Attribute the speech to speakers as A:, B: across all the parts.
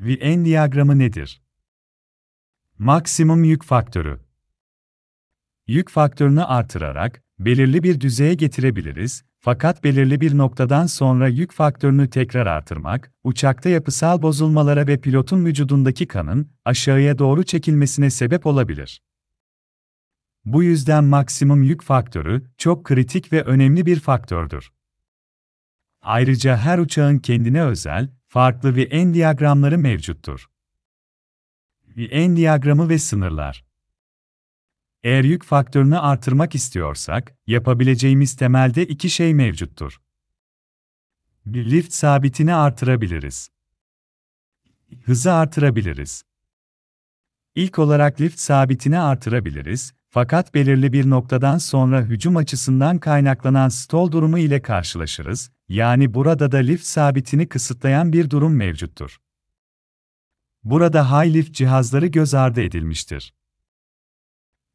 A: Venn diyagramı nedir? Maksimum yük faktörü. Yük faktörünü artırarak belirli bir düzeye getirebiliriz, fakat belirli bir noktadan sonra yük faktörünü tekrar artırmak, uçakta yapısal bozulmalara ve pilotun vücudundaki kanın aşağıya doğru çekilmesine sebep olabilir. Bu yüzden maksimum yük faktörü çok kritik ve önemli bir faktördür. Ayrıca her uçağın kendine özel, farklı bir en diyagramları mevcuttur. En diyagramı ve sınırlar. Eğer yük faktörünü artırmak istiyorsak, yapabileceğimiz temelde iki şey mevcuttur. Bir lift sabitini artırabiliriz. Hızı artırabiliriz. İlk olarak lift sabitini artırabiliriz, fakat belirli bir noktadan sonra hücum açısından kaynaklanan stall durumu ile karşılaşırız, yani burada da lift sabitini kısıtlayan bir durum mevcuttur. Burada high lift cihazları göz ardı edilmiştir.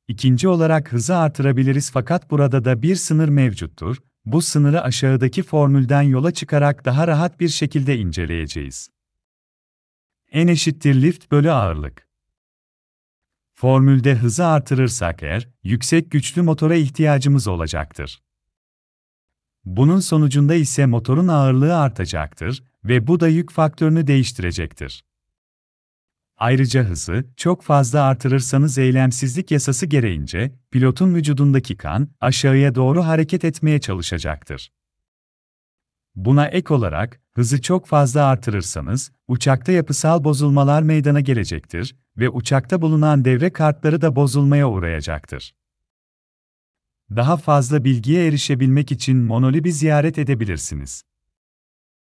A: İkinci olarak hızı artırabiliriz fakat burada da bir sınır mevcuttur. Bu sınırı aşağıdaki formülden yola çıkarak daha rahat bir şekilde inceleyeceğiz. N eşittir lift bölü ağırlık. Formülde hızı artırırsak eğer, yüksek güçlü motora ihtiyacımız olacaktır. Bunun sonucunda ise motorun ağırlığı artacaktır ve bu da yük faktörünü değiştirecektir. Ayrıca hızı çok fazla artırırsanız eylemsizlik yasası gereğince pilotun vücudundaki kan aşağıya doğru hareket etmeye çalışacaktır. Buna ek olarak hızı çok fazla artırırsanız uçakta yapısal bozulmalar meydana gelecektir ve uçakta bulunan devre kartları da bozulmaya uğrayacaktır. Daha fazla bilgiye erişebilmek için Monolib'i ziyaret edebilirsiniz.